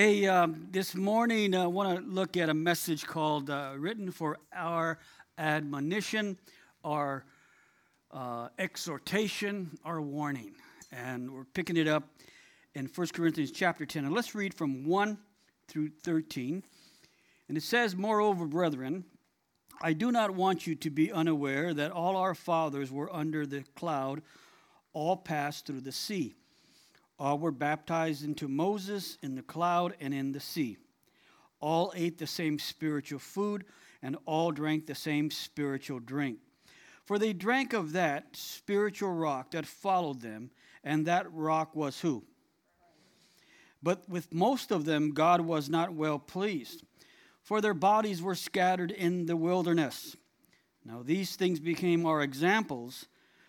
Hey, um, this morning I want to look at a message called uh, Written for Our Admonition, Our uh, Exhortation, Our Warning. And we're picking it up in 1 Corinthians chapter 10. And let's read from 1 through 13. And it says, Moreover, brethren, I do not want you to be unaware that all our fathers were under the cloud, all passed through the sea all were baptized into Moses in the cloud and in the sea. All ate the same spiritual food, and all drank the same spiritual drink. For they drank of that spiritual rock that followed them, and that rock was who? But with most of them, God was not well pleased, for their bodies were scattered in the wilderness. Now, these things became our examples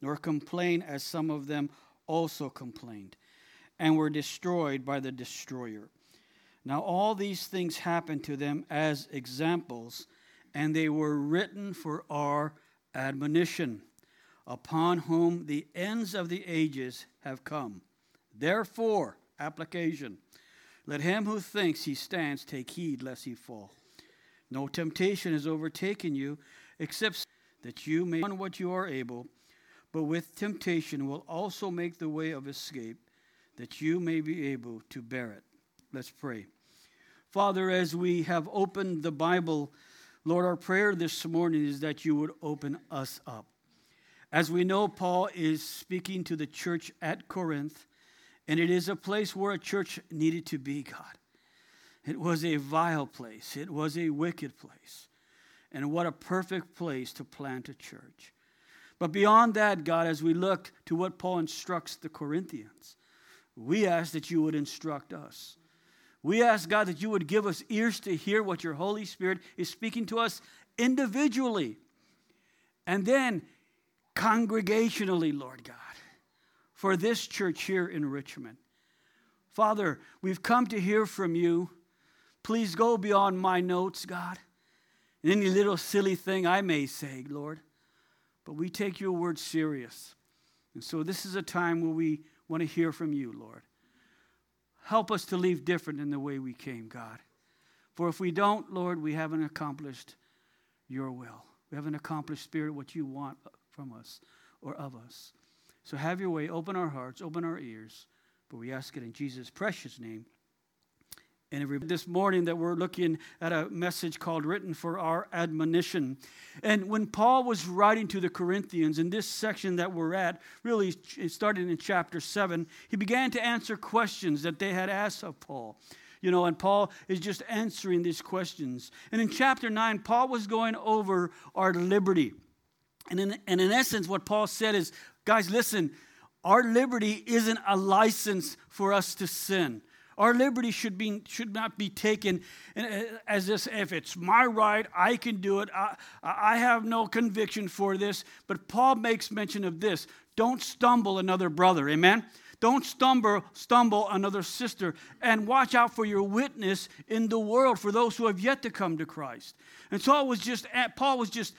nor complain as some of them also complained, and were destroyed by the destroyer. Now, all these things happened to them as examples, and they were written for our admonition, upon whom the ends of the ages have come. Therefore, application, let him who thinks he stands take heed lest he fall. No temptation has overtaken you, except that you may on what you are able but with temptation will also make the way of escape, that you may be able to bear it. Let's pray. Father, as we have opened the Bible, Lord, our prayer this morning is that you would open us up. As we know, Paul is speaking to the church at Corinth, and it is a place where a church needed to be, God. It was a vile place, it was a wicked place. And what a perfect place to plant a church. But beyond that, God, as we look to what Paul instructs the Corinthians, we ask that you would instruct us. We ask, God, that you would give us ears to hear what your Holy Spirit is speaking to us individually and then congregationally, Lord God, for this church here in Richmond. Father, we've come to hear from you. Please go beyond my notes, God. and Any little silly thing I may say, Lord. But we take your word serious. And so this is a time where we want to hear from you, Lord. Help us to leave different in the way we came, God. For if we don't, Lord, we haven't accomplished your will. We haven't accomplished, Spirit, what you want from us or of us. So have your way. Open our hearts, open our ears. But we ask it in Jesus' precious name. And this morning that we're looking at a message called written for our admonition. And when paul was writing to the corinthians in this section that we're at really started in chapter 7 he began to answer questions that they had asked of paul. You know and paul is just answering these questions. And in chapter 9 paul was going over our liberty. And in, and in essence what paul said is guys listen our liberty isn't a license for us to sin our liberty should, be, should not be taken uh, as this, if it's my right, I can do it. I, I have no conviction for this. But Paul makes mention of this don't stumble another brother. Amen? Don't stumble, stumble another sister, and watch out for your witness in the world for those who have yet to come to Christ. And so it was just Paul was just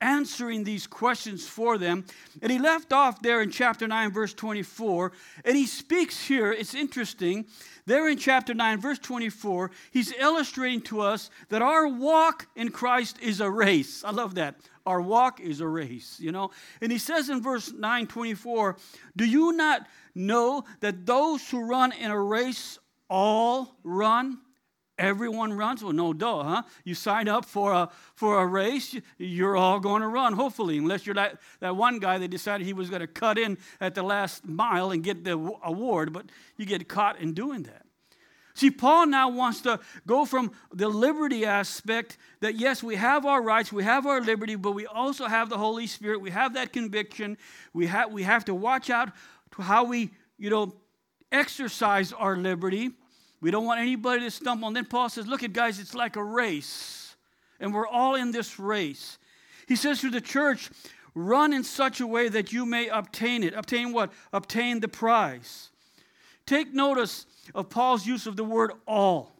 answering these questions for them. And he left off there in chapter 9, verse 24. And he speaks here, it's interesting. There in chapter 9, verse 24, he's illustrating to us that our walk in Christ is a race. I love that. Our walk is a race, you know. And he says in verse 9, 24, Do you not know that those who run in a race all run? Everyone runs? Well, no, duh, huh? You sign up for a, for a race, you're all going to run, hopefully, unless you're that, that one guy that decided he was going to cut in at the last mile and get the award, but you get caught in doing that. See, Paul now wants to go from the liberty aspect that, yes, we have our rights, we have our liberty, but we also have the Holy Spirit, we have that conviction, we, have we have to watch out to how we, you know, exercise our liberty We don't want anybody to stumble. And then Paul says, Look at guys, it's like a race. And we're all in this race. He says to the church, Run in such a way that you may obtain it. Obtain what? Obtain the prize. Take notice of Paul's use of the word all.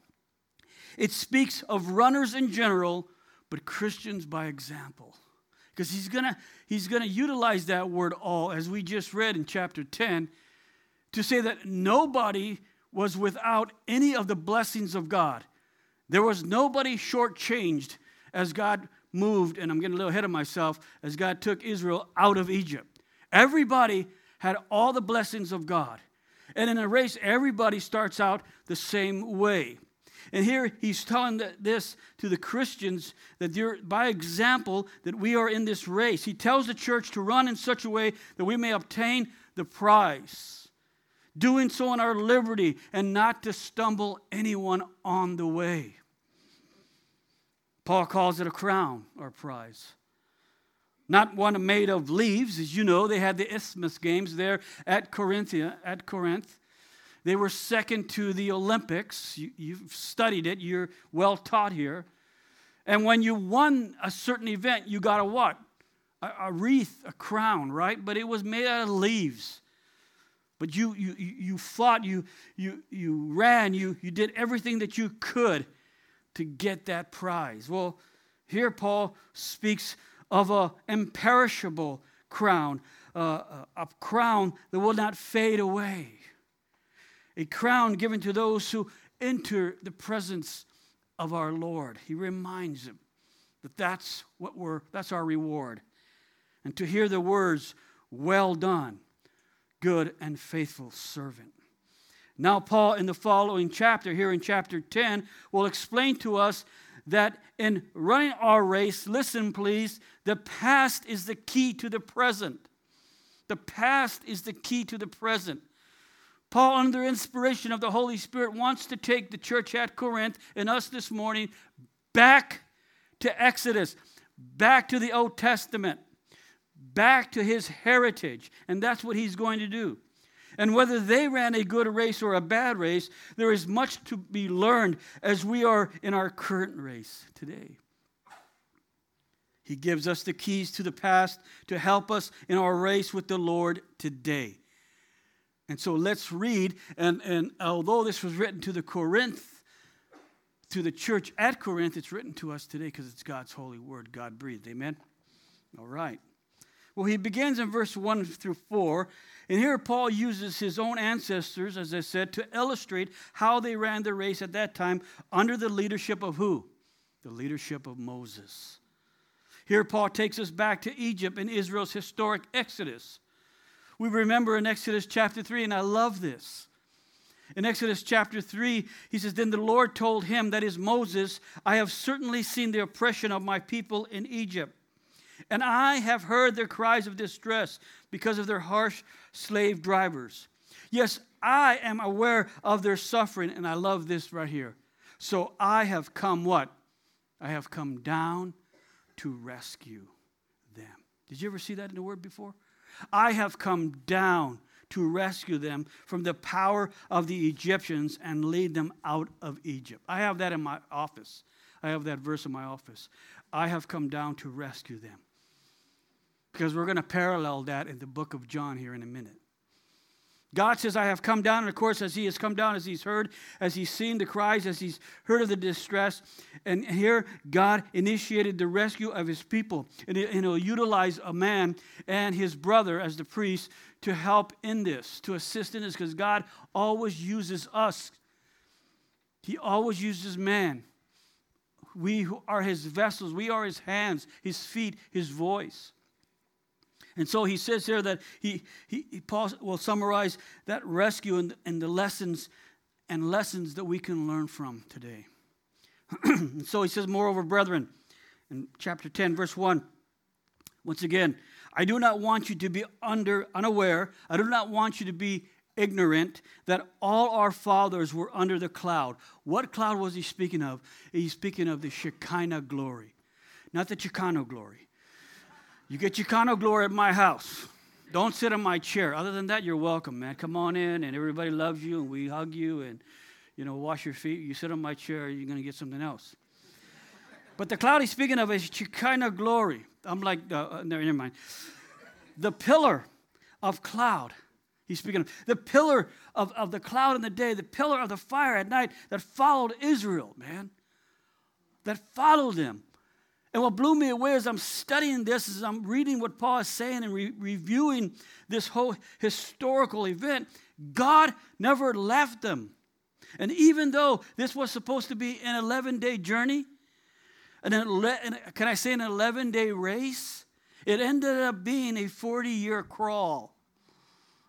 It speaks of runners in general, but Christians by example. Because he's going to he's to utilize that word all, as we just read in chapter 10, to say that nobody was without any of the blessings of God. There was nobody shortchanged as God moved, and I'm getting a little ahead of myself, as God took Israel out of Egypt. Everybody had all the blessings of God. And in a race, everybody starts out the same way. And here he's telling this to the Christians that by example, that we are in this race. He tells the church to run in such a way that we may obtain the prize, doing so in our liberty and not to stumble anyone on the way. Paul calls it a crown or prize. Not one made of leaves, as you know, they had the Isthmus Games there at Corinthia, at Corinth. They were second to the Olympics. You, have studied it, you're well taught here. And when you won a certain event, you got a what? A, a wreath, a crown, right? But it was made out of leaves. But you, you, you fought, you, you, you ran, you, you did everything that you could to get that prize. Well, here Paul speaks of an imperishable crown, uh, a crown that will not fade away a crown given to those who enter the presence of our Lord. He reminds them that that's what we're that's our reward. And to hear the words, "Well done, good and faithful servant." Now Paul in the following chapter here in chapter 10 will explain to us that in running our race, listen please, the past is the key to the present. The past is the key to the present. Paul, under inspiration of the Holy Spirit, wants to take the church at Corinth and us this morning back to Exodus, back to the Old Testament, back to his heritage. And that's what he's going to do. And whether they ran a good race or a bad race, there is much to be learned as we are in our current race today. He gives us the keys to the past to help us in our race with the Lord today. And so let's read. And, and although this was written to the Corinth, to the church at Corinth, it's written to us today because it's God's holy word, God breathed. Amen? All right. Well, he begins in verse 1 through 4. And here Paul uses his own ancestors, as I said, to illustrate how they ran the race at that time under the leadership of who? The leadership of Moses. Here Paul takes us back to Egypt and Israel's historic exodus. We remember in Exodus chapter 3, and I love this. In Exodus chapter 3, he says, Then the Lord told him, that is Moses, I have certainly seen the oppression of my people in Egypt, and I have heard their cries of distress because of their harsh slave drivers. Yes, I am aware of their suffering, and I love this right here. So I have come what? I have come down to rescue them. Did you ever see that in the word before? I have come down to rescue them from the power of the Egyptians and lead them out of Egypt. I have that in my office. I have that verse in my office. I have come down to rescue them. Because we're going to parallel that in the book of John here in a minute. God says, I have come down, and of course, as He has come down, as He's heard, as He's seen the cries, as He's heard of the distress, and here God initiated the rescue of His people. And He'll utilize a man and his brother as the priest to help in this, to assist in this, because God always uses us. He always uses man. We are His vessels, we are His hands, His feet, His voice. And so he says here that he, he, he Paul will summarize that rescue and, and the lessons and lessons that we can learn from today. so he says, Moreover, brethren, in chapter 10, verse 1, once again, I do not want you to be under unaware, I do not want you to be ignorant that all our fathers were under the cloud. What cloud was he speaking of? He's speaking of the Shekinah glory, not the Chicano glory. You get Chicano glory at my house. Don't sit in my chair. Other than that, you're welcome, man. Come on in, and everybody loves you, and we hug you, and you know, wash your feet. You sit on my chair, you're to get something else. but the cloud he's speaking of is Shekinah glory. I'm like, uh, uh, never, never mind. The pillar of cloud. He's speaking of the pillar of, of the cloud in the day, the pillar of the fire at night that followed Israel, man. That followed them. And what blew me away as I'm studying this, as I'm reading what Paul is saying and re- reviewing this whole historical event, God never left them. And even though this was supposed to be an 11 day journey, an ele- can I say an 11 day race? It ended up being a 40 year crawl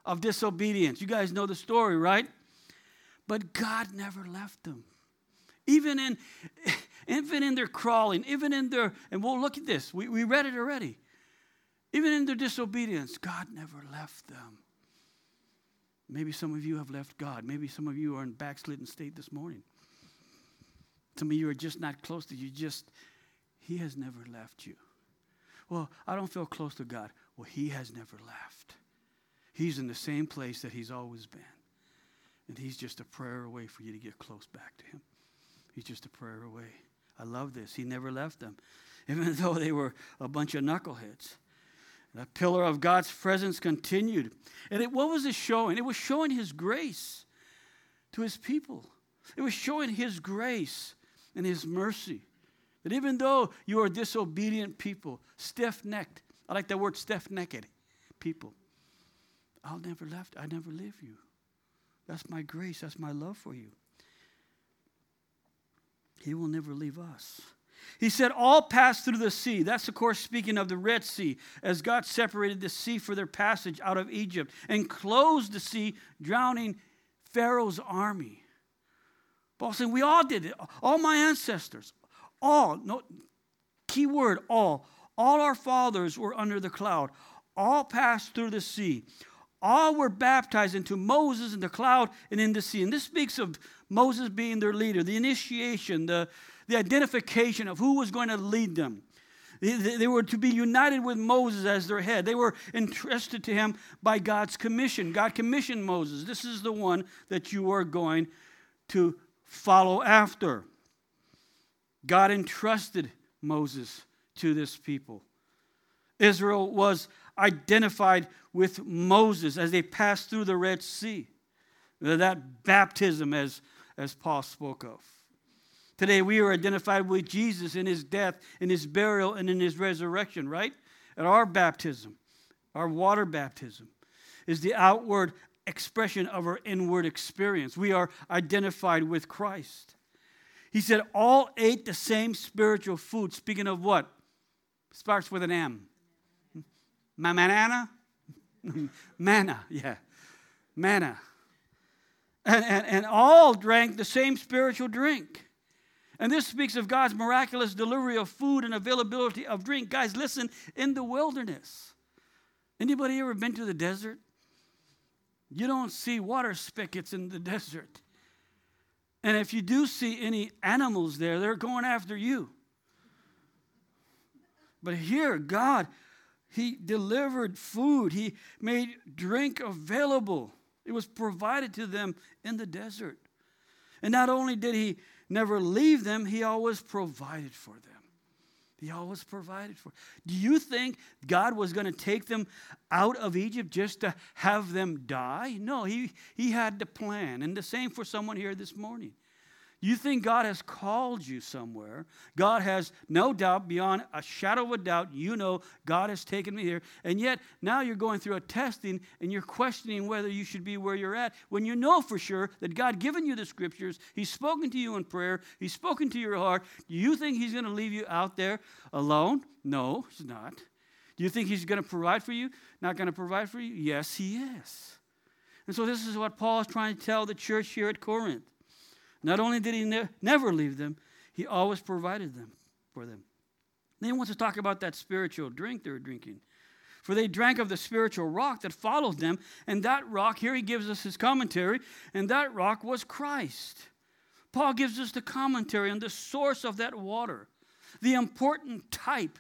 of disobedience. You guys know the story, right? But God never left them. Even in, even in their crawling, even in their, and we'll look at this, we, we read it already. Even in their disobedience, God never left them. Maybe some of you have left God. Maybe some of you are in backslidden state this morning. Some of you are just not close to you. Just, He has never left you. Well, I don't feel close to God. Well, He has never left. He's in the same place that He's always been. And He's just a prayer away for you to get close back to Him. He's just a prayer away. I love this. He never left them, even though they were a bunch of knuckleheads. The pillar of God's presence continued. And it, what was it showing? It was showing His grace to His people. It was showing His grace and His mercy. That even though you are disobedient people, stiff necked, I like that word stiff necked people, I'll never left, I never leave you. That's my grace, that's my love for you. He will never leave us. He said, All passed through the sea. That's, of course, speaking of the Red Sea, as God separated the sea for their passage out of Egypt and closed the sea, drowning Pharaoh's army. Paul saying, We all did it. All my ancestors, all, no, key word, all. All our fathers were under the cloud. All passed through the sea. All were baptized into Moses in the cloud and in the sea. And this speaks of Moses being their leader, the initiation, the, the identification of who was going to lead them. They, they were to be united with Moses as their head. They were entrusted to him by God's commission. God commissioned Moses. This is the one that you are going to follow after. God entrusted Moses to this people. Israel was identified with Moses as they passed through the Red Sea. That baptism, as, as Paul spoke of. Today, we are identified with Jesus in his death, in his burial, and in his resurrection, right? And our baptism, our water baptism, is the outward expression of our inward experience. We are identified with Christ. He said, All ate the same spiritual food. Speaking of what? Starts with an M. Manana? Manna, yeah. Manna. And, and, and all drank the same spiritual drink. And this speaks of God's miraculous delivery of food and availability of drink. Guys, listen, in the wilderness. Anybody ever been to the desert? You don't see water spigots in the desert. And if you do see any animals there, they're going after you. But here, God, He delivered food, He made drink available. It was provided to them in the desert. And not only did He never leave them, he always provided for them. He always provided for. Do you think God was going to take them out of Egypt just to have them die? No, he, he had the plan. And the same for someone here this morning. You think God has called you somewhere. God has no doubt, beyond a shadow of a doubt, you know God has taken me here. And yet now you're going through a testing and you're questioning whether you should be where you're at when you know for sure that God given you the scriptures, He's spoken to you in prayer, He's spoken to your heart. Do you think He's going to leave you out there alone? No, He's not. Do you think He's going to provide for you? Not going to provide for you? Yes, He is. And so this is what Paul is trying to tell the church here at Corinth. Not only did he ne- never leave them, he always provided them for them. Then he wants to talk about that spiritual drink they were drinking. For they drank of the spiritual rock that followed them, and that rock, here he gives us his commentary, and that rock was Christ. Paul gives us the commentary on the source of that water, the important type.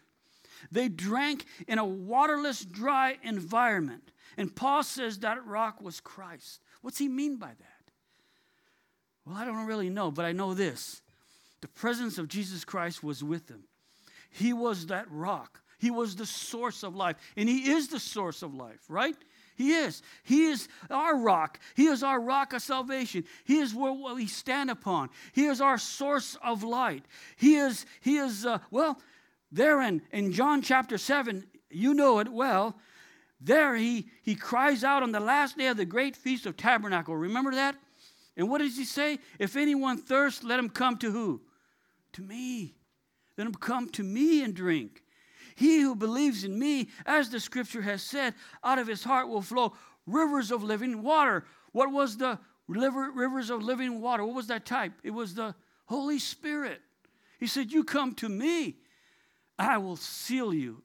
They drank in a waterless, dry environment. And Paul says that rock was Christ. What's he mean by that? Well, I don't really know, but I know this. The presence of Jesus Christ was with them. He was that rock. He was the source of life. And He is the source of life, right? He is. He is our rock. He is our rock of salvation. He is where we stand upon. He is our source of light. He is, he is uh, well, there in, in John chapter 7, you know it well. There he, he cries out on the last day of the great feast of tabernacle. Remember that? And what does he say? If anyone thirsts, let him come to who? To me. Let him come to me and drink. He who believes in me, as the scripture has said, out of his heart will flow rivers of living water. What was the river, rivers of living water? What was that type? It was the Holy Spirit. He said, You come to me, I will seal you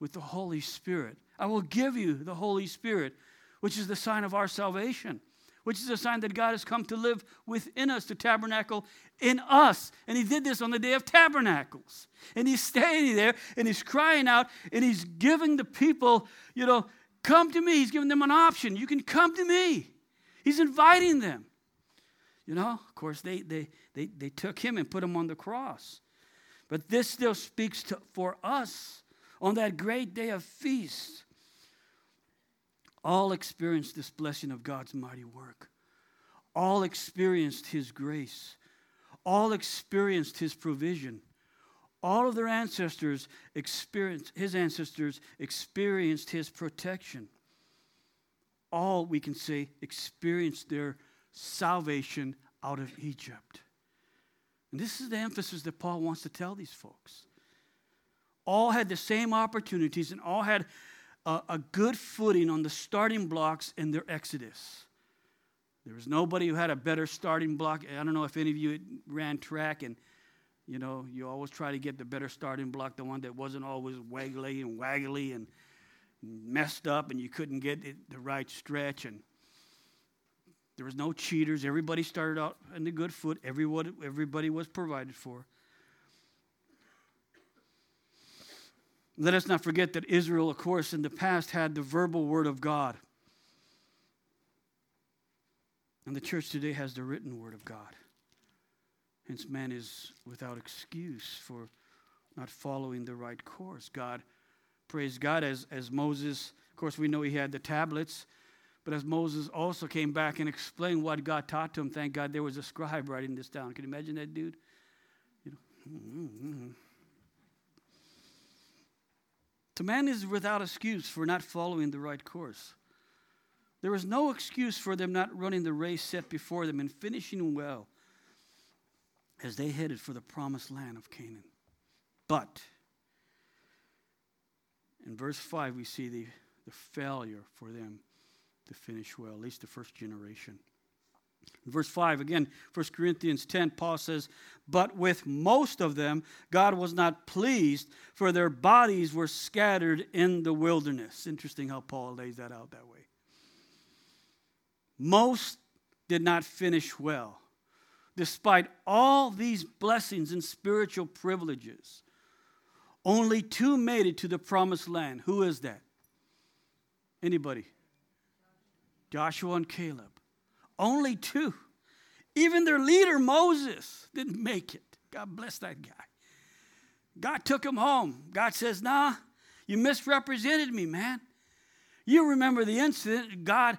with the Holy Spirit. I will give you the Holy Spirit, which is the sign of our salvation which is a sign that God has come to live within us, to tabernacle in us. And He did this on the day of tabernacles. And He's standing there and He's crying out and He's giving the people, you know, come to me. He's giving them an option. You can come to me. He's inviting them. You know, of course, they, they, they, they took Him and put Him on the cross. But this still speaks to, for us on that great day of feast all experienced this blessing of God's mighty work. All experienced His grace. All experienced His provision. All of their ancestors experienced, His ancestors experienced His protection. All, we can say, experienced their salvation out of Egypt. And this is the emphasis that Paul wants to tell these folks. All had the same opportunities and all had a, a good footing on the starting blocks in their exodus. There was nobody who had a better starting block. I don't know if any of you ran track and you know, you always try to get the better starting block, the one that wasn't always waggly and waggly and messed up and you couldn't get it the right stretch and there was no cheaters. Everybody started out in the good foot. Everybody, everybody was provided for. Let us not forget that Israel, of course, in the past had the verbal word of God. And the church today has the written word of God. Hence, man is without excuse for not following the right course. God, praise God, as, as Moses, of course, we know he had the tablets, but as Moses also came back and explained what God taught to him, thank God there was a scribe writing this down. Can you imagine that dude? You know, mm-hmm. The man is without excuse for not following the right course. There is no excuse for them not running the race set before them and finishing well as they headed for the promised land of Canaan. But in verse 5, we see the, the failure for them to finish well, at least the first generation. Verse 5, again, 1 Corinthians 10, Paul says, But with most of them God was not pleased, for their bodies were scattered in the wilderness. Interesting how Paul lays that out that way. Most did not finish well, despite all these blessings and spiritual privileges. Only two made it to the promised land. Who is that? Anybody? Joshua and Caleb. Only two. Even their leader, Moses, didn't make it. God bless that guy. God took him home. God says, Nah, you misrepresented me, man. You remember the incident. God,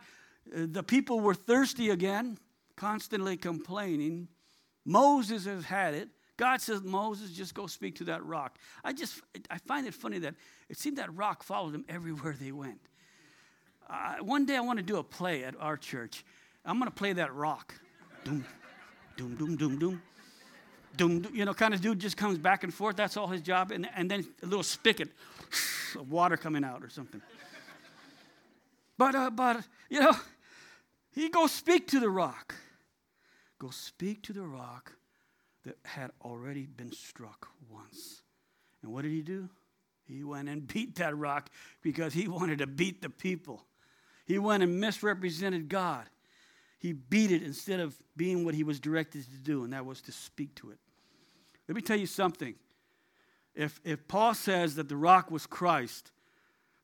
uh, the people were thirsty again, constantly complaining. Moses has had it. God says, Moses, just go speak to that rock. I just, I find it funny that it seemed that rock followed them everywhere they went. Uh, one day I want to do a play at our church I'm going to play that rock. Doom, doom, doom, doom, doom. Doom, you know, kind of dude just comes back and forth. That's all his job. And, and then a little spigot of water coming out or something. But, uh, but, you know, he goes speak to the rock. Go speak to the rock that had already been struck once. And what did he do? He went and beat that rock because he wanted to beat the people. He went and misrepresented God he beat it instead of being what he was directed to do, and that was to speak to it. Let me tell you something. If, if Paul says that the rock was Christ,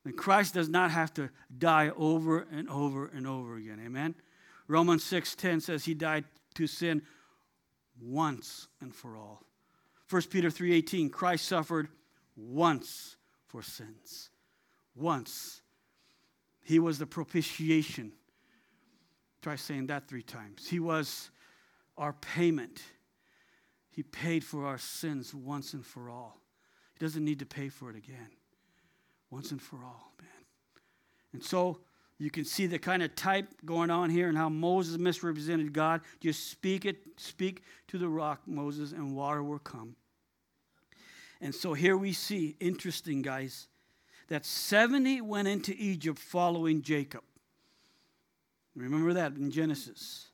then Christ does not have to die over and over and over again. Amen? Romans 6.10 says he died to sin once and for all. 1 Peter 3:18 Christ suffered once for sins. Once. He was the propitiation. Try saying that 3 times. He was our payment. He paid for our sins once and for all. He doesn't need to pay for it again. Once and for all, man. And so you can see the kind of type going on here and how Moses misrepresented God. Just speak it, speak to the rock, Moses, and water will come. And so here we see, interesting guys, that 70 went into Egypt following Jacob. Remember that in Genesis.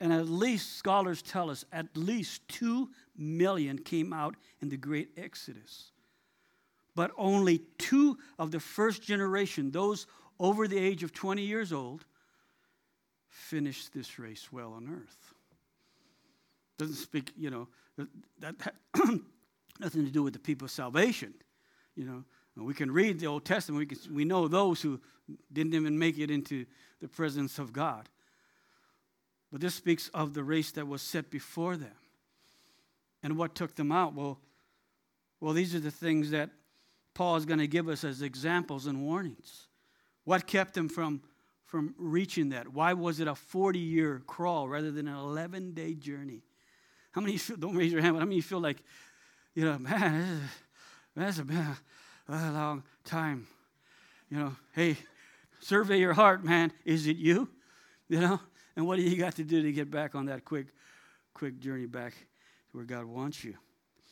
And at least, scholars tell us, at least 2 million came out in the great Exodus. But only two of the first generation, those over the age of 20 years old, finished this race well on earth. Doesn't speak, you know, that, that nothing to do with the people of salvation. You know, we can read the Old Testament, we, can, we know those who didn't even make it into the presence of God. But this speaks of the race that was set before them. And what took them out? Well, well, these are the things that Paul is going to give us as examples and warnings. What kept them from, from reaching that? Why was it a 40 year crawl rather than an 11 day journey? How many feel, don't raise your hand, but how many feel like, you know, man, that's a, man, a long time. You know, hey, survey your heart, man. Is it you? You know, and what do you got to do to get back on that quick, quick journey back to where God wants you?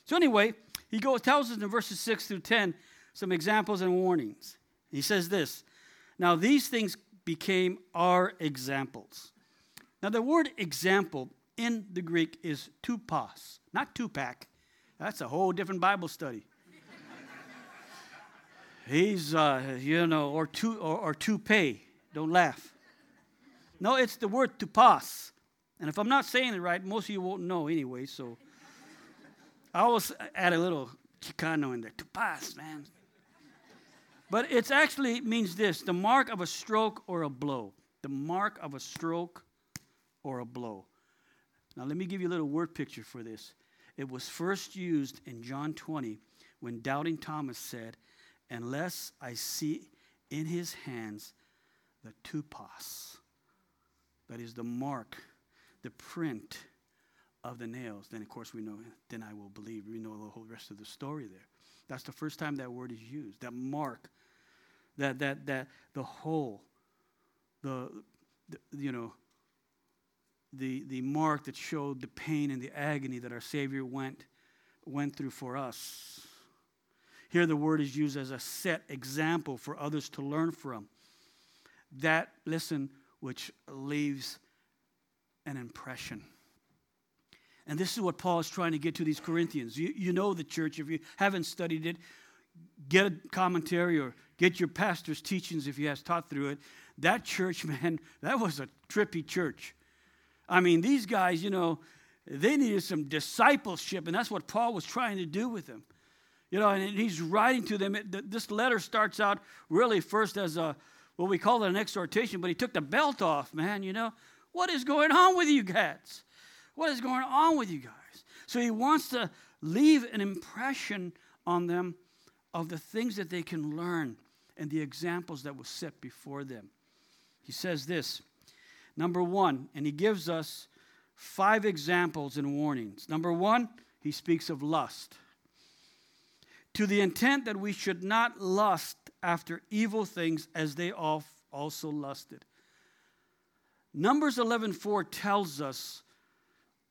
So anyway, he goes tells us in verses six through ten some examples and warnings. He says this now, these things became our examples. Now, the word example in the Greek is tupos, not tupac. That's a whole different Bible study. He's, uh, you know, or, tu, or, or toupee. Don't laugh. No, it's the word to pass. And if I'm not saying it right, most of you won't know anyway, so I always add a little Chicano in there. To pass, man. But it actually means this the mark of a stroke or a blow. The mark of a stroke or a blow. Now, let me give you a little word picture for this. It was first used in John 20 when doubting Thomas said, Unless I see in his hands the tupos, that is the mark, the print of the nails, then of course we know, then I will believe. We know the whole rest of the story there. That's the first time that word is used, that mark that that that the whole, the, the you know, the the mark that showed the pain and the agony that our Savior went went through for us. Here the word is used as a set example for others to learn from. That, listen, which leaves an impression. And this is what Paul is trying to get to these Corinthians. You, you know the church. If you haven't studied it, get a commentary or get your pastor's teachings if he has taught through it. That church, man, that was a trippy church. I mean, these guys, you know, they needed some discipleship, and that's what Paul was trying to do with them. You know, and he's writing to them. This letter starts out really first as a, what we call it an exhortation, but he took the belt off, man, you know. What is going on with you guys? What is going on with you guys? So he wants to leave an impression on them of the things that they can learn and the examples that were set before them. He says this number one, and he gives us five examples and warnings. Number one, he speaks of lust. To the intent that we should not lust after evil things as they also lusted. Numbers 11:4 tells us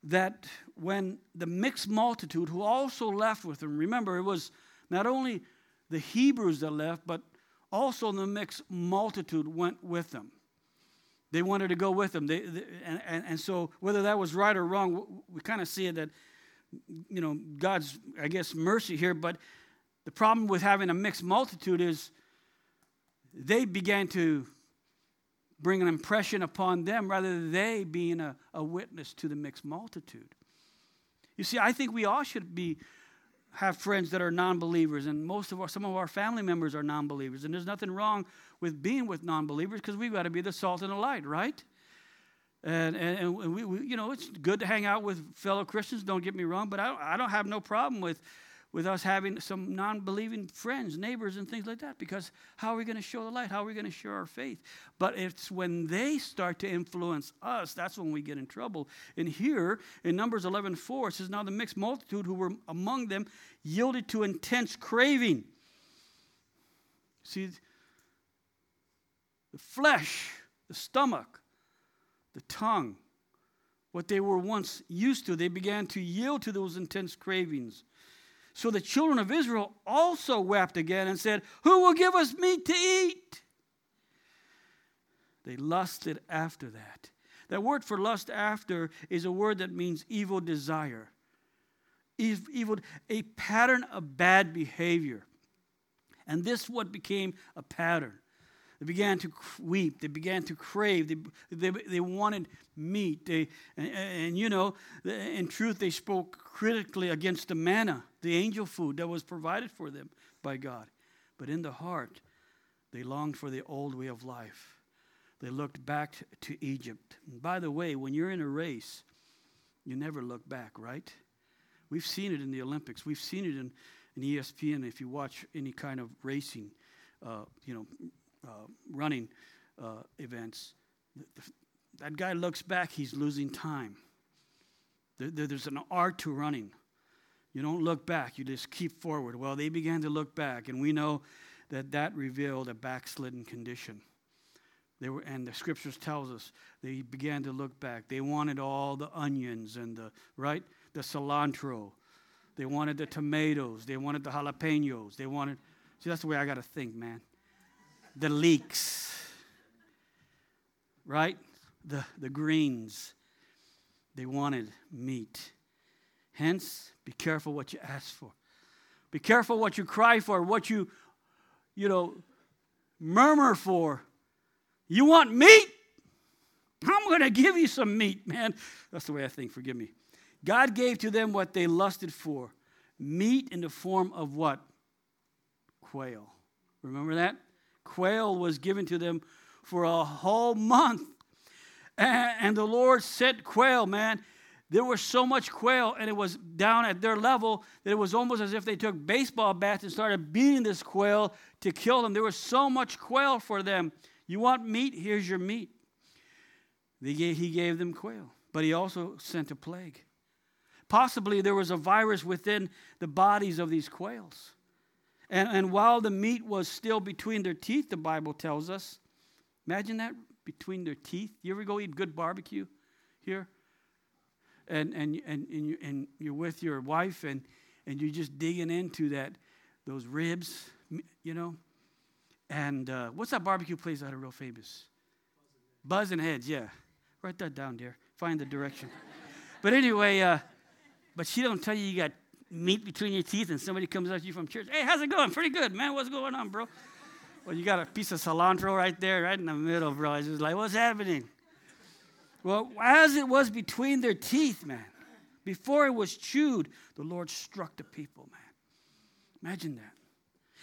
that when the mixed multitude who also left with him, remember it was not only the Hebrews that left, but also the mixed multitude went with them. They wanted to go with them. They, they and, and, and so, whether that was right or wrong, we kind of see it that, you know, God's, I guess, mercy here. But the problem with having a mixed multitude is they began to bring an impression upon them rather than they being a, a witness to the mixed multitude. You see, I think we all should be have friends that are non-believers and most of our some of our family members are non-believers and there's nothing wrong with being with non-believers because we've got to be the salt and the light right And, and, and we, we, you know, it's good to hang out with fellow Christians, don't get me wrong, but I don't, I don't have no problem with, with us having some non believing friends, neighbors, and things like that because how are we going to show the light? How are we going to share our faith? But it's when they start to influence us, that's when we get in trouble. And here in Numbers 11 4, it says, Now the mixed multitude who were among them yielded to intense craving. See, the flesh, the stomach, the tongue, what they were once used to, they began to yield to those intense cravings. So the children of Israel also wept again and said, Who will give us meat to eat? They lusted after that. That word for lust after is a word that means evil desire. Evil, a pattern of bad behavior. And this what became a pattern. They began to weep. They began to crave. They, they, they wanted meat. They, and, and, you know, in truth, they spoke critically against the manna, the angel food that was provided for them by God. But in the heart, they longed for the old way of life. They looked back to Egypt. And by the way, when you're in a race, you never look back, right? We've seen it in the Olympics. We've seen it in, in ESPN if you watch any kind of racing, uh, you know, uh, running uh, events, that guy looks back, he's losing time. There, there's an art to running. You don't look back, you just keep forward. Well, they began to look back, and we know that that revealed a backslidden condition. They were, and the scriptures tells us they began to look back. They wanted all the onions and the right, the cilantro. They wanted the tomatoes. They wanted the jalapenos. They wanted. See, that's the way I got to think, man the leeks, right? The, the greens. They wanted meat. Hence, be careful what you ask for. Be careful what you cry for, what you, you know, murmur for. You want meat? I'm going to give you some meat, man. That's the way I think, forgive me. God gave to them what they lusted for meat in the form of what? Quail. Remember that? Quail was given to them for a whole month. And, and the Lord sent quail, man. There was so much quail, and it was down at their level that it was almost as if they took baseball bats and started beating this quail to kill them. There was so much quail for them. You want meat? Here's your meat. Gave, he gave them quail, but he also sent a plague. Possibly there was a virus within the bodies of these quails. And, and while the meat was still between their teeth, the Bible tells us, imagine that between their teeth. You ever go eat good barbecue here? And, and, and, and, you, and you're with your wife and, and you're just digging into that, those ribs, you know? And uh, what's that barbecue place that are real famous? Buz and Ned's, yeah. Write that down dear. Find the direction. but anyway, uh, but she don't tell you you got meat between your teeth and somebody comes at you from church. Hey, how's it going? Pretty good, man. What's going on, bro? Well, you got a piece of cilantro right there, right in the middle, bro. I was like, what's happening? Well, as it was between their teeth, man, before it was chewed, the Lord struck the people, man. Imagine that.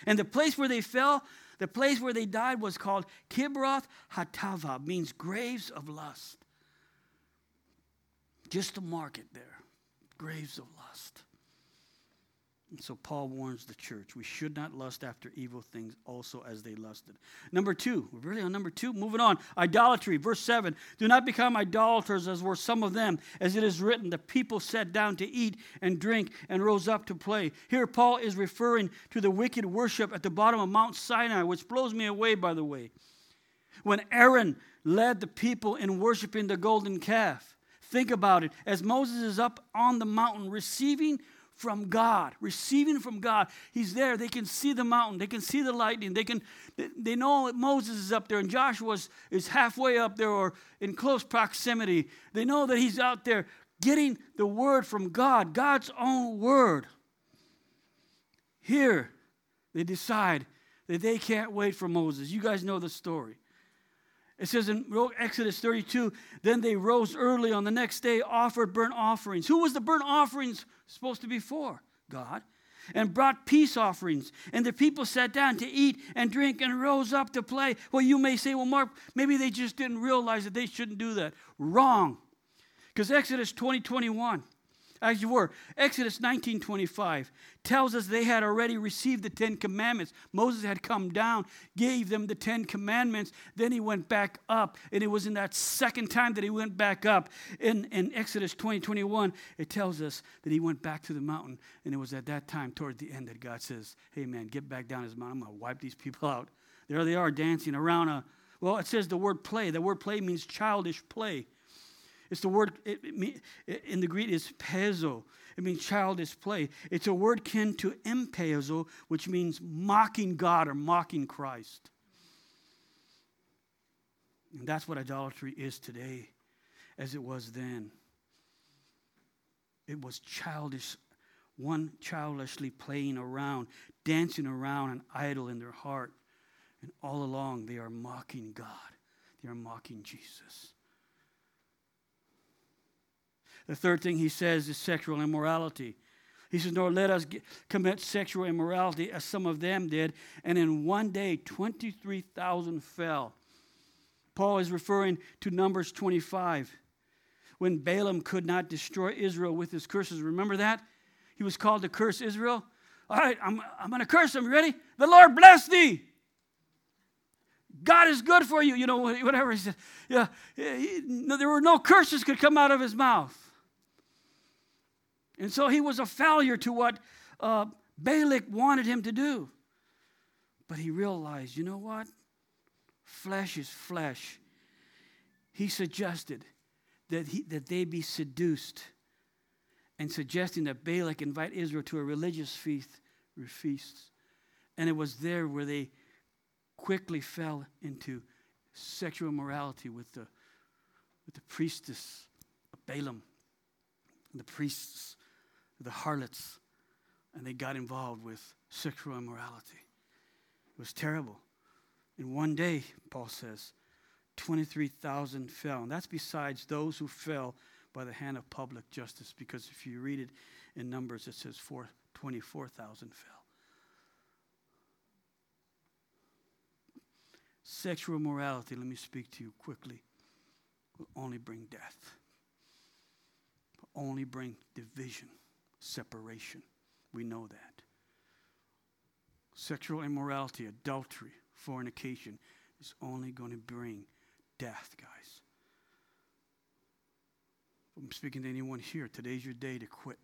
And the place where they fell, the place where they died was called Kibroth Hattaavah, means graves of lust. Just to mark it there, graves of lust. So Paul warns the church we should not lust after evil things also as they lusted. Number two, we're really on number two. Moving on, idolatry. Verse 7 Do not become idolaters as were some of them, as it is written, the people sat down to eat and drink and rose up to play. Here, Paul is referring to the wicked worship at the bottom of Mount Sinai, which blows me away, by the way. When Aaron led the people in worshiping the golden calf. Think about it. As Moses is up on the mountain receiving from God, receiving from God. He's there. They can see the mountain. They can see the lightning. They can they know Moses is up there and Joshua is halfway up there or in close proximity. They know that he's out there getting the word from God, God's own word. Here, they decide that they can't wait for Moses. You guys know the story. It says in Exodus 32, then they rose early on the next day, offered burnt offerings. Who was the burnt offerings supposed to be for? God. and brought peace offerings. And the people sat down to eat and drink and rose up to play. Well, you may say, well, Mark, maybe they just didn't realize that they shouldn't do that. Wrong. Because Exodus 20 21 as you were. Exodus 19:25 tells us they had already received the 10 commandments. Moses had come down, gave them the 10 commandments, then he went back up. And it was in that second time that he went back up in, in Exodus 20, 21, it tells us that he went back to the mountain. And it was at that time, toward the end, that God says, Hey man, get back down his mountain. I'm gonna wipe these people out. There they are dancing around a well, it says the word play. The word play means childish play. It's the word it, it, in the Greek is pezo. It means childish play. It's a word kin to empezo, which means mocking God or mocking Christ. And that's what idolatry is today, as it was then. It was childish, one childishly playing around, dancing around an idol in their heart. And all along, they are mocking God, they are mocking Jesus. The third thing he says is sexual immorality. He says, Nor let us get, commit sexual immorality as some of them did. And in one day, 23,000 fell. Paul is referring to Numbers 25 when Balaam could not destroy Israel with his curses. Remember that? He was called to curse Israel. All right, I'm, I'm going to curse him. You ready? The Lord bless thee. God is good for you. You know, whatever he said. Yeah, he, there were no curses could come out of his mouth. And so he was a failure to what uh, Balak wanted him to do. But he realized, you know what? Flesh is flesh. He suggested that, he, that they be seduced and suggesting that Balak invite Israel to a religious feast, feasts. And it was there where they quickly fell into sexual immorality with the, with the priestess of Balaam, And the priests the harlots, and they got involved with sexual immorality. It was terrible. In one day, Paul says, 23,000 fell. And that's besides those who fell by the hand of public justice, because if you read it in Numbers, it says 24,000 fell. Sexual morality, let me speak to you quickly, will only bring death, will only bring division separation. We know that. Sexual immorality, adultery, fornication is only going to bring death, guys. I'm speaking to anyone here. Today's your day to quit.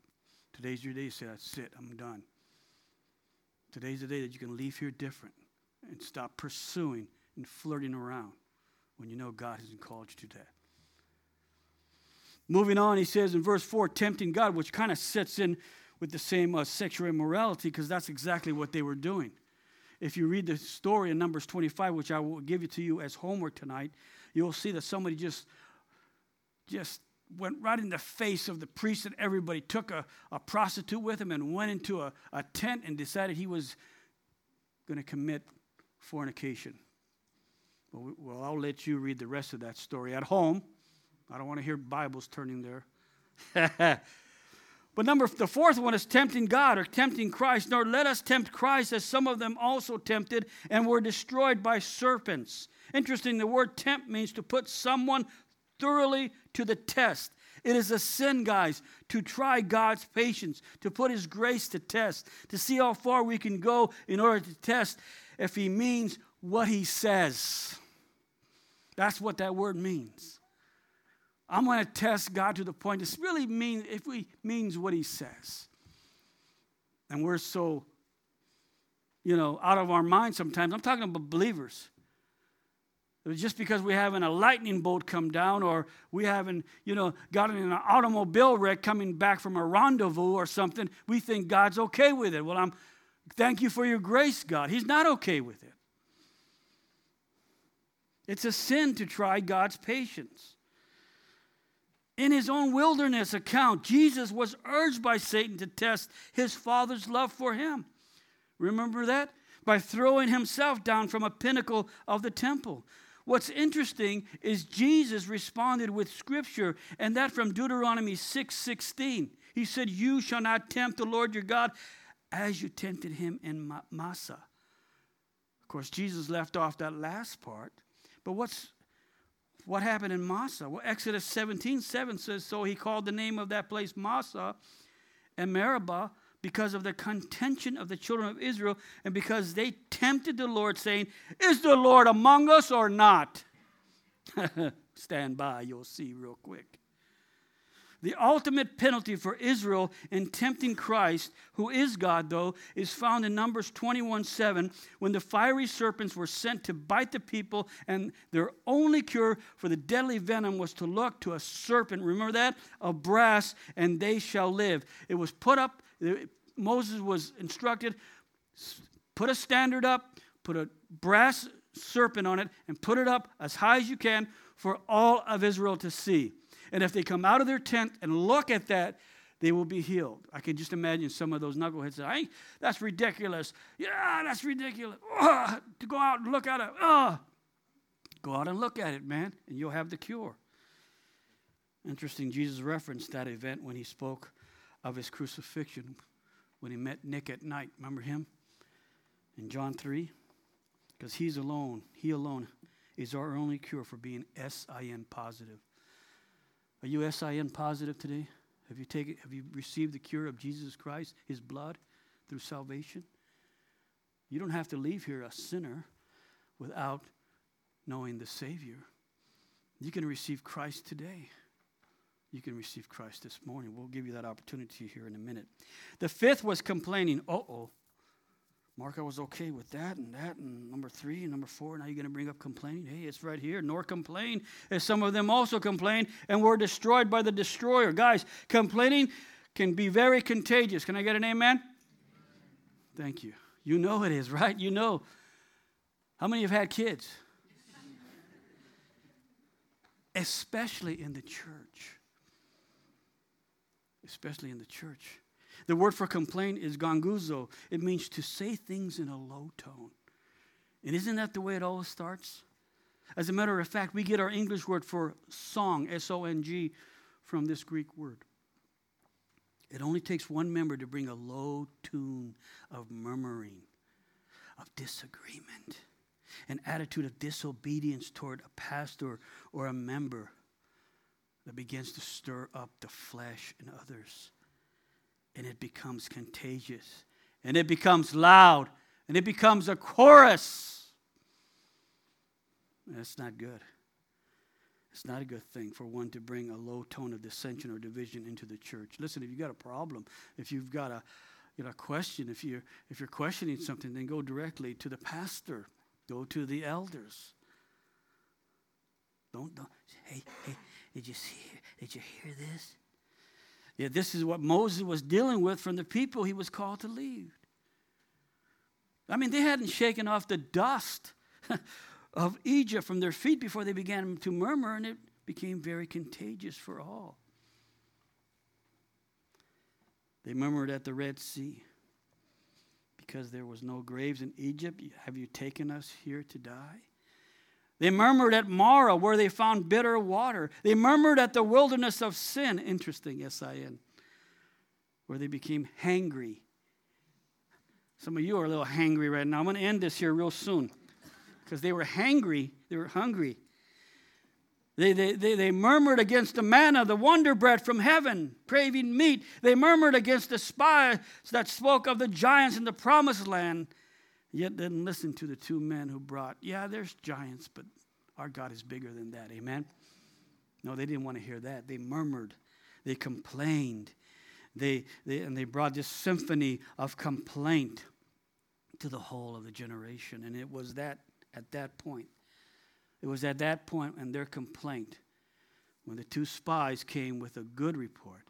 Today's your day to say, That's it, I'm done. Today's the day that you can leave here different and stop pursuing and flirting around when you know God hasn't called you to that. Moving on, he says in verse 4, tempting God, which kind of sets in with the same uh, sexual immorality because that's exactly what they were doing. If you read the story in Numbers 25, which I will give it to you as homework tonight, you'll see that somebody just, just went right in the face of the priest and everybody, took a, a prostitute with him and went into a, a tent and decided he was going to commit fornication. Well, well, I'll let you read the rest of that story at home. I don't want to hear Bibles turning there. but number the fourth one is tempting God or tempting Christ. Nor let us tempt Christ as some of them also tempted and were destroyed by serpents. Interesting, the word tempt means to put someone thoroughly to the test. It is a sin, guys, to try God's patience, to put His grace to test, to see how far we can go in order to test if He means what He says. That's what that word means. I'm going to test God to the point this really means if he means what he says. And we're so, you know, out of our mind sometimes. I'm talking about believers. Just because we haven't a lightning bolt come down or we haven't, you know, gotten in an automobile wreck coming back from a rendezvous or something, we think God's okay with it. Well, I'm thank you for your grace, God. He's not okay with it. It's a sin to try God's patience. In his own wilderness account, Jesus was urged by Satan to test his Father's love for him. Remember that? By throwing himself down from a pinnacle of the temple. What's interesting is Jesus responded with scripture, and that from Deuteronomy 6 16. He said, You shall not tempt the Lord your God. as you tempted him in Massah. Of course, Jesus left off that last part. But what's what happened in Massah? Well, Exodus 17 7 says, So he called the name of that place Massah and Meribah because of the contention of the children of Israel and because they tempted the Lord, saying, Is the Lord among us or not? Stand by, you'll see real quick. The ultimate penalty for Israel in tempting Christ, who is God, though, is found in Numbers 21 7, when the fiery serpents were sent to bite the people, and their only cure for the deadly venom was to look to a serpent, remember that? Of brass, and they shall live. It was put up, Moses was instructed put a standard up, put a brass serpent on it, and put it up as high as you can for all of Israel to see. And if they come out of their tent and look at that, they will be healed. I can just imagine some of those knuckleheads say, that's ridiculous. Yeah, that's ridiculous. To go out and look at it. Go out and look at it, man, and you'll have the cure. Interesting, Jesus referenced that event when he spoke of his crucifixion, when he met Nick at night. Remember him? In John 3? Because he's alone, he alone is our only cure for being SIN positive. Are you SIN positive today? Have you taken have you received the cure of Jesus Christ, his blood through salvation? You don't have to leave here a sinner without knowing the Savior. You can receive Christ today. You can receive Christ this morning. We'll give you that opportunity here in a minute. The fifth was complaining. Uh oh. Mark, I was okay with that and that and number three and number four. Now you're going to bring up complaining? Hey, it's right here. Nor complain, as some of them also complained and were destroyed by the destroyer. Guys, complaining can be very contagious. Can I get an amen? Thank you. You know it is, right? You know. How many have had kids? Especially in the church. Especially in the church. The word for complain is gonguzo. It means to say things in a low tone. And isn't that the way it always starts? As a matter of fact, we get our English word for song, S O N G, from this Greek word. It only takes one member to bring a low tune of murmuring, of disagreement, an attitude of disobedience toward a pastor or a member that begins to stir up the flesh in others and it becomes contagious and it becomes loud and it becomes a chorus. That's not good. It's not a good thing for one to bring a low tone of dissension or division into the church. Listen, if you've got a problem, if you've got a you know, question, if you're if you're questioning something, then go directly to the pastor. Go to the elders. Don't, don't hey, hey, did you see did you hear this? Yeah, this is what Moses was dealing with from the people he was called to lead. I mean, they hadn't shaken off the dust of Egypt from their feet before they began to murmur, and it became very contagious for all. They murmured at the Red Sea because there was no graves in Egypt. Have you taken us here to die? They murmured at Marah, where they found bitter water. They murmured at the wilderness of sin. Interesting, S-I-N. Where they became hangry. Some of you are a little hangry right now. I'm going to end this here real soon. Because they were hangry. They were hungry. They, they, they, they murmured against the manna, the wonder bread from heaven, craving meat. They murmured against the spies that spoke of the giants in the promised land yet didn't listen to the two men who brought, yeah, there's giants, but our God is bigger than that. Amen? No, they didn't want to hear that. They murmured, they complained, they, they, and they brought this symphony of complaint to the whole of the generation. And it was that at that point, it was at that point and their complaint, when the two spies came with a good report,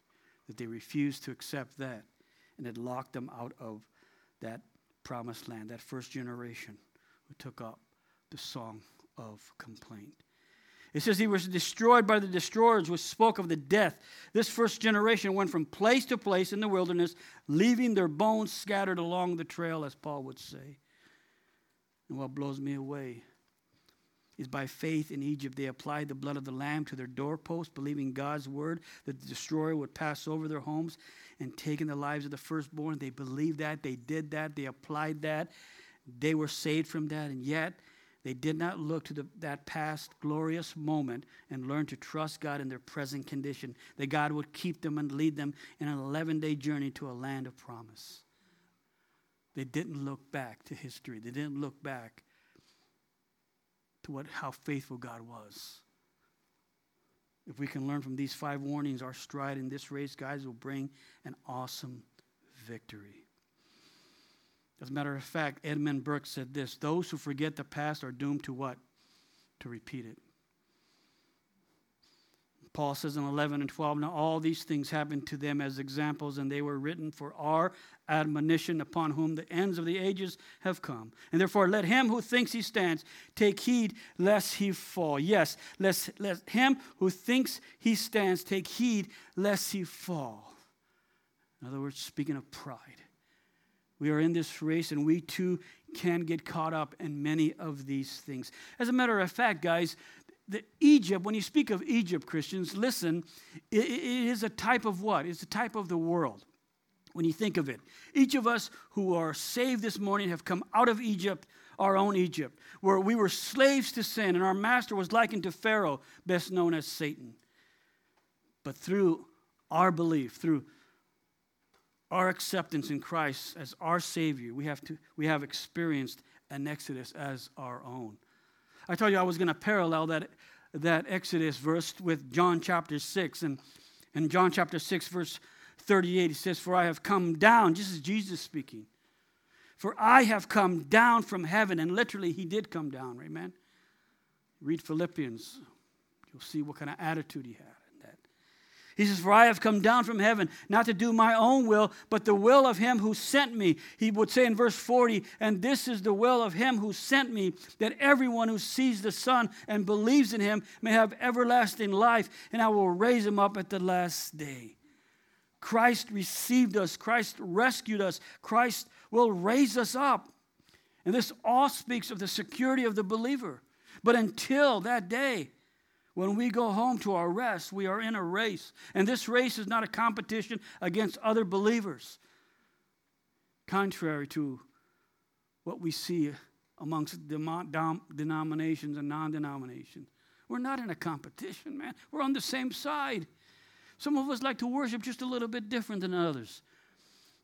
that they refused to accept that, and it locked them out of that promised land, that first generation who took up the song of complaint. It says he was destroyed by the destroyers, which spoke of the death. This first generation went from place to place in the wilderness, leaving their bones scattered along the trail, as Paul would say. And what blows me away is by faith in Egypt, they applied the blood of the Lamb to their doorposts, believing God's word that the destroyer would pass over their homes. and taking the lives of the firstborn. They believed that, they did that, they applied that, they were saved from that, and yet they did not look to the, that past glorious moment and learn to trust God in their present condition, that God would keep them and lead them in an 11 day journey to a land of promise. They didn't look back to history, they didn't look back to what, how faithful God was. If we can learn from these five warnings, our stride in this race, guys, will bring an awesome victory. As a matter of fact, Edmund Burke said this those who forget the past are doomed to what? To repeat it. Paul says in 11 and 12, Now all these things happened to them as examples, and they were written for our admonition upon whom the ends of the ages have come. And therefore, let him who thinks he stands take heed lest he fall. Yes, let, let him who thinks he stands take heed lest he fall. In other words, speaking of pride. We are in this race, and we too can get caught up in many of these things. As a matter of fact, guys, the Egypt, when you speak of Egypt, Christians, listen, it, it is a type of what? It's a type of the world when you think of it. Each of us who are saved this morning have come out of Egypt, our own Egypt, where we were slaves to sin and our master was likened to Pharaoh, best known as Satan. But through our belief, through our acceptance in Christ as our Savior, we have, to, we have experienced an Exodus as our own. I told you I was going to parallel that, that Exodus verse with John chapter 6. And in John chapter 6, verse 38, he says, For I have come down, this is Jesus speaking. For I have come down from heaven. And literally, he did come down, amen. Read Philippians, you'll see what kind of attitude he had. He says, For I have come down from heaven, not to do my own will, but the will of him who sent me. He would say in verse 40, And this is the will of him who sent me, that everyone who sees the Son and believes in him may have everlasting life, and I will raise him up at the last day. Christ received us, Christ rescued us, Christ will raise us up. And this all speaks of the security of the believer. But until that day, when we go home to our rest, we are in a race. And this race is not a competition against other believers, contrary to what we see amongst denominations and non denominations. We're not in a competition, man. We're on the same side. Some of us like to worship just a little bit different than others.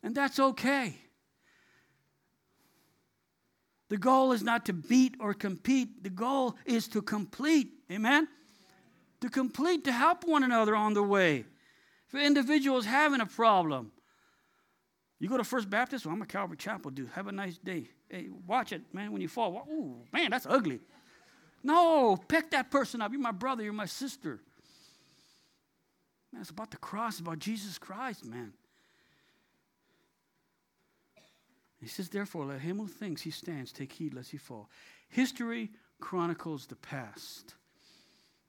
And that's okay. The goal is not to beat or compete, the goal is to complete. Amen? To complete, to help one another on the way. If an individual is having a problem, you go to First Baptist, well, I'm a Calvary Chapel dude. Have a nice day. Hey, watch it, man, when you fall. Ooh, man, that's ugly. No, pick that person up. You're my brother, you're my sister. Man, it's about the cross, about Jesus Christ, man. He says, therefore, let him who thinks he stands take heed lest he fall. History chronicles the past.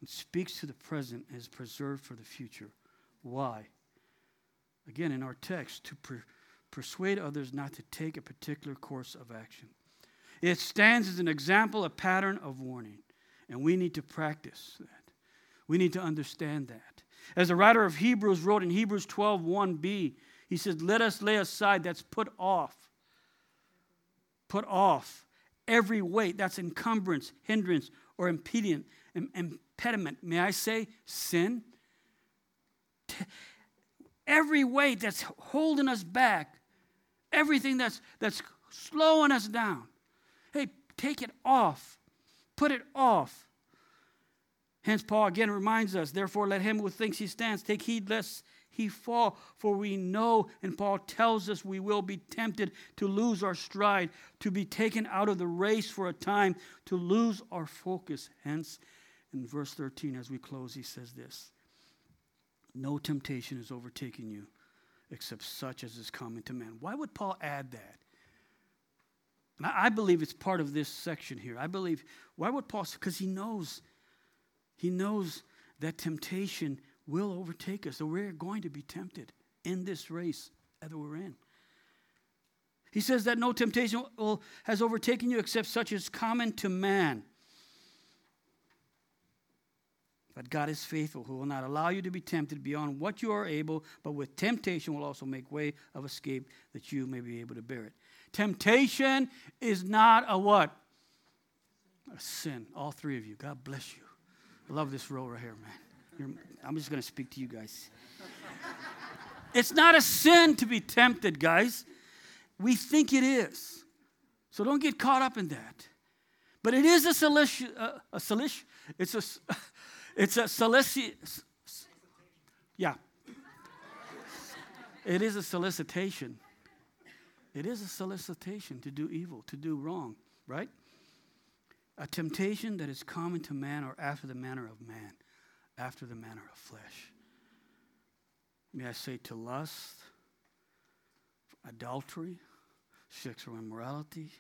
It speaks to the present and is preserved for the future. Why? Again, in our text, to per- persuade others not to take a particular course of action. It stands as an example, a pattern of warning. And we need to practice that. We need to understand that. As the writer of Hebrews wrote in Hebrews 12 1b, he says, Let us lay aside, that's put off. Put off every weight, that's encumbrance, hindrance, or impediment, impediment, may I say, sin. Every weight that's holding us back, everything that's, that's slowing us down. Hey, take it off. Put it off. Hence, Paul again reminds us, therefore, let him who thinks he stands take heed lest he fall. For we know, and Paul tells us, we will be tempted to lose our stride, to be taken out of the race for a time, to lose our focus. Hence, in verse 13, as we close, he says this No temptation is overtaking you except such as is common to man. Why would Paul add that? And I believe it's part of this section here. I believe, why would Paul? Because he knows, he knows that temptation will overtake us, that we're going to be tempted in this race that we're in. He says that no temptation will, has overtaken you except such as common to man. But God is faithful, who will not allow you to be tempted beyond what you are able, but with temptation will also make way of escape that you may be able to bear it. Temptation is not a what? A sin. All three of you. God bless you. I love this row right here, man. You're, I'm just going to speak to you guys. it's not a sin to be tempted, guys. We think it is. So don't get caught up in that. But it is a solici- uh, a solic- it's a it's a solici- yeah. It is a solicitation. It is a solicitation to do evil, to do wrong, right? A temptation that is common to man or after the manner of man, after the manner of flesh. May I say to lust, adultery, sexual immorality,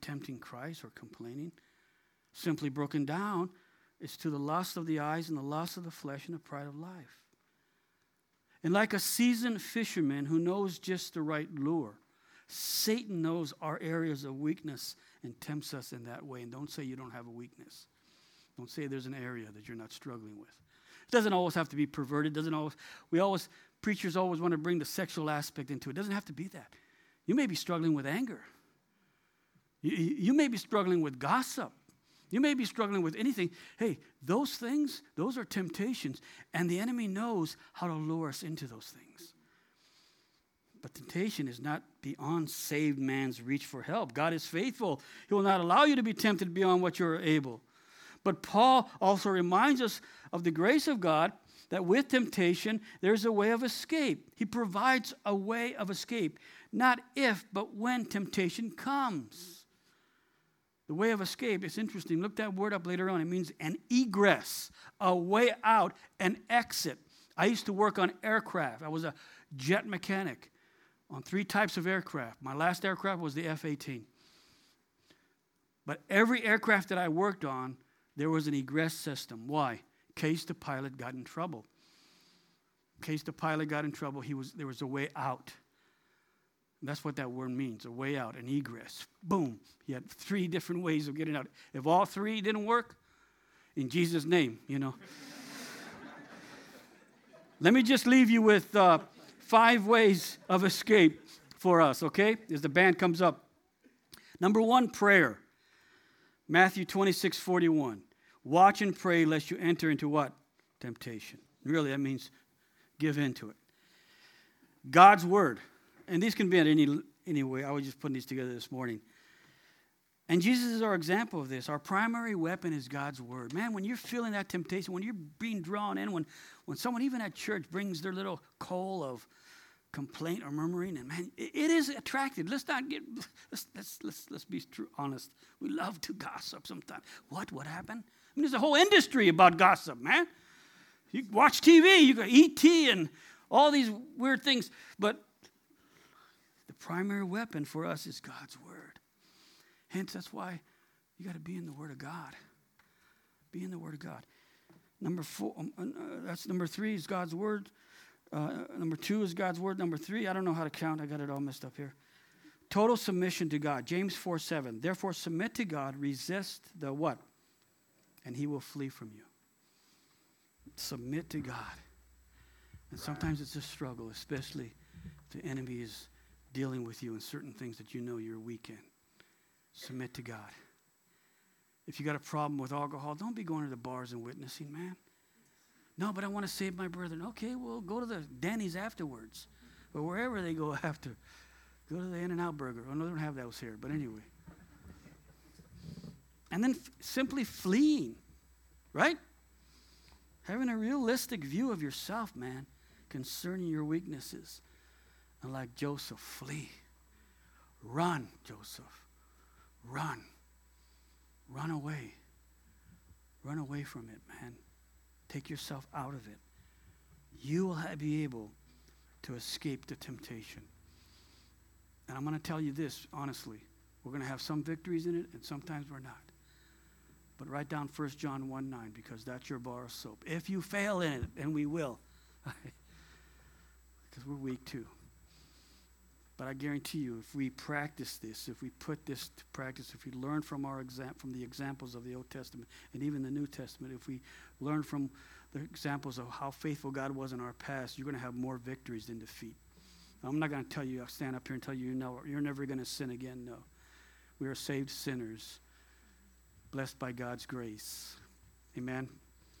tempting Christ or complaining. Simply broken down, it's to the lust of the eyes and the lust of the flesh and the pride of life. And like a seasoned fisherman who knows just the right lure, Satan knows our areas of weakness and tempts us in that way. And don't say you don't have a weakness. Don't say there's an area that you're not struggling with. It doesn't always have to be perverted. Doesn't always. We always preachers always want to bring the sexual aspect into it. It doesn't have to be that. You may be struggling with anger. You, you may be struggling with gossip. You may be struggling with anything. Hey, those things, those are temptations, and the enemy knows how to lure us into those things. But temptation is not beyond saved man's reach for help. God is faithful. He will not allow you to be tempted beyond what you're able. But Paul also reminds us of the grace of God that with temptation, there's a way of escape. He provides a way of escape, not if, but when temptation comes. The way of escape is interesting. Look that word up later on. It means an egress, a way out, an exit. I used to work on aircraft. I was a jet mechanic on three types of aircraft. My last aircraft was the F 18. But every aircraft that I worked on, there was an egress system. Why? In case the pilot got in trouble. Case the pilot got in trouble, he was, there was a way out. That's what that word means a way out, an egress. Boom. He had three different ways of getting out. If all three didn't work, in Jesus' name, you know. Let me just leave you with uh, five ways of escape for us, okay? As the band comes up. Number one, prayer. Matthew 26, 41. Watch and pray lest you enter into what? Temptation. Really, that means give in to it. God's word and these can be in any, any way. I was just putting these together this morning. And Jesus is our example of this. Our primary weapon is God's word. Man, when you're feeling that temptation, when you're being drawn in, when, when someone even at church brings their little coal of complaint or murmuring, and man, it, it is attractive. Let's not get, let's, let's, let's, let's be true, honest. We love to gossip sometimes. What? What happened? I mean, there's a whole industry about gossip, man. You watch TV, you got ET and all these weird things. But primary weapon for us is God's Word. Hence, that's why you got to be in the Word of God. Be in the Word of God. Number four, um, uh, that's number three is God's Word. Uh, number two is God's Word. Number three, I don't know how to count. I got it all messed up here. Total submission to God. James 4 7. Therefore, submit to God, resist the what? And he will flee from you. Submit to God. And sometimes it's a struggle, especially if the enemy is dealing with you in certain things that you know you're weak in. Submit to God. If you got a problem with alcohol, don't be going to the bars and witnessing, man. No, but I want to save my brethren. Okay, well, go to the Denny's afterwards. Or wherever they go after. Go to the In N Out Burger. Oh, no, they don't have those here, but anyway. And then f- simply fleeing, right? Having a realistic view of yourself, man, concerning your weaknesses. And like Joseph, flee. Run, Joseph. Run. Run away. Run away from it, man. Take yourself out of it. You will be able to escape the temptation. And I'm going to tell you this honestly. We're going to have some victories in it, and sometimes we're not. But write down 1 John 1 9 because that's your bar of soap. If you fail in it, and we will, because we're weak too. But I guarantee you, if we practice this, if we put this to practice, if we learn from our exam- from the examples of the Old Testament and even the New Testament, if we learn from the examples of how faithful God was in our past, you're going to have more victories than defeat. I'm not going to tell you, I'll stand up here and tell you, no, you're never going to sin again. No. We are saved sinners, blessed by God's grace. Amen.